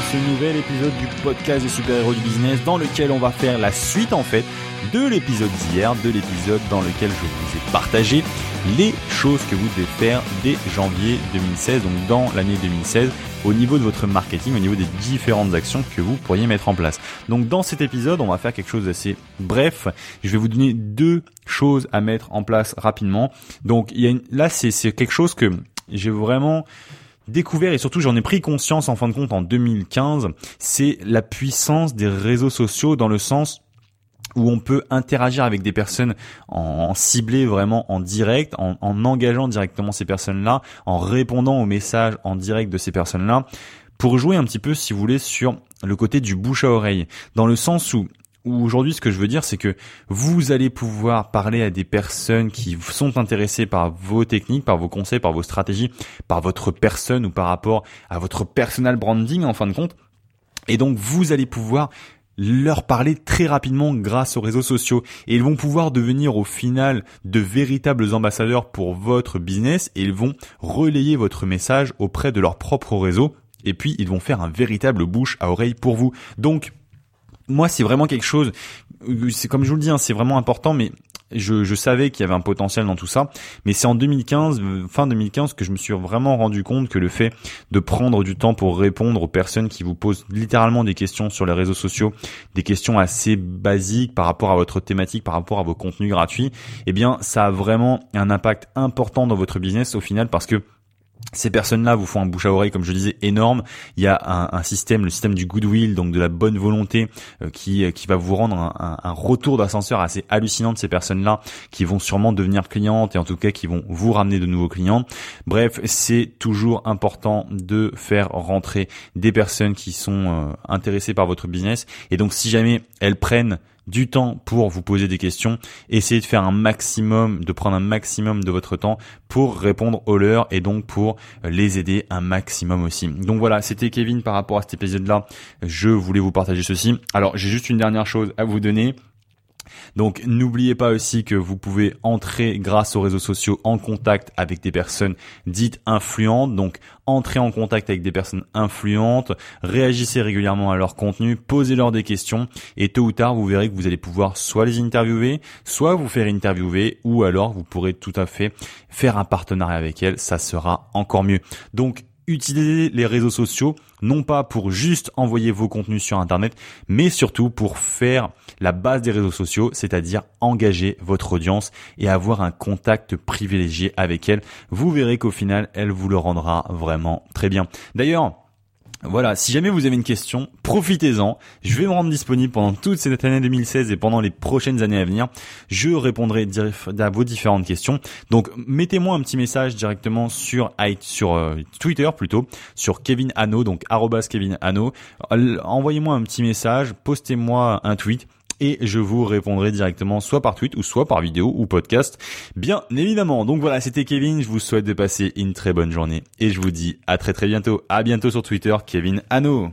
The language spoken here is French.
ce nouvel épisode du podcast des super-héros du business dans lequel on va faire la suite en fait de l'épisode d'hier, de l'épisode dans lequel je vous ai partagé les choses que vous devez faire dès janvier 2016, donc dans l'année 2016 au niveau de votre marketing, au niveau des différentes actions que vous pourriez mettre en place. Donc dans cet épisode, on va faire quelque chose d'assez bref. Je vais vous donner deux choses à mettre en place rapidement. Donc il y a une, là c'est quelque chose que j'ai vraiment découvert et surtout j'en ai pris conscience en fin de compte en 2015, c'est la puissance des réseaux sociaux dans le sens où on peut interagir avec des personnes en, ciblé vraiment en direct, en, en engageant directement ces personnes-là, en répondant aux messages en direct de ces personnes-là, pour jouer un petit peu, si vous voulez, sur le côté du bouche à oreille, dans le sens où aujourd'hui, ce que je veux dire, c'est que vous allez pouvoir parler à des personnes qui sont intéressées par vos techniques, par vos conseils, par vos stratégies, par votre personne ou par rapport à votre personal branding en fin de compte. Et donc, vous allez pouvoir leur parler très rapidement grâce aux réseaux sociaux et ils vont pouvoir devenir au final de véritables ambassadeurs pour votre business et ils vont relayer votre message auprès de leur propre réseau et puis ils vont faire un véritable bouche à oreille pour vous. Donc moi, c'est vraiment quelque chose. C'est comme je vous le dis, hein, c'est vraiment important, mais je, je, savais qu'il y avait un potentiel dans tout ça, mais c'est en 2015, euh, fin 2015, que je me suis vraiment rendu compte que le fait de prendre du temps pour répondre aux personnes qui vous posent littéralement des questions sur les réseaux sociaux, des questions assez basiques par rapport à votre thématique, par rapport à vos contenus gratuits, eh bien, ça a vraiment un impact important dans votre business au final parce que ces personnes-là vous font un bouche à oreille, comme je disais, énorme. Il y a un, système, le système du goodwill, donc de la bonne volonté, euh, qui, euh, qui va vous rendre un, retour d'ascenseur assez hallucinant de ces personnes-là, qui vont sûrement devenir clientes et en tout cas qui vont vous ramener de nouveaux clients. Bref, c'est toujours important de faire rentrer des personnes qui sont euh, intéressées par votre business. Et donc, si jamais elles prennent du temps pour vous poser des questions. Essayez de faire un maximum, de prendre un maximum de votre temps pour répondre aux leurs et donc pour les aider un maximum aussi. Donc voilà, c'était Kevin par rapport à cet épisode-là. Je voulais vous partager ceci. Alors j'ai juste une dernière chose à vous donner. Donc n'oubliez pas aussi que vous pouvez entrer grâce aux réseaux sociaux en contact avec des personnes dites influentes. Donc entrez en contact avec des personnes influentes, réagissez régulièrement à leur contenu, posez-leur des questions et tôt ou tard vous verrez que vous allez pouvoir soit les interviewer, soit vous faire interviewer ou alors vous pourrez tout à fait faire un partenariat avec elles. Ça sera encore mieux. Donc utilisez les réseaux sociaux, non pas pour juste envoyer vos contenus sur Internet, mais surtout pour faire la base des réseaux sociaux, c'est-à-dire engager votre audience et avoir un contact privilégié avec elle. Vous verrez qu'au final, elle vous le rendra vraiment très bien. D'ailleurs, voilà, si jamais vous avez une question, profitez-en. Je vais me rendre disponible pendant toute cette année 2016 et pendant les prochaines années à venir. Je répondrai à vos différentes questions. Donc, mettez-moi un petit message directement sur euh, Twitter plutôt, sur Kevin Hano, donc Kevin Hano. Envoyez-moi un petit message, postez-moi un tweet et je vous répondrai directement soit par tweet ou soit par vidéo ou podcast, bien évidemment. Donc voilà, c'était Kevin, je vous souhaite de passer une très bonne journée et je vous dis à très très bientôt. À bientôt sur Twitter, Kevin Anno.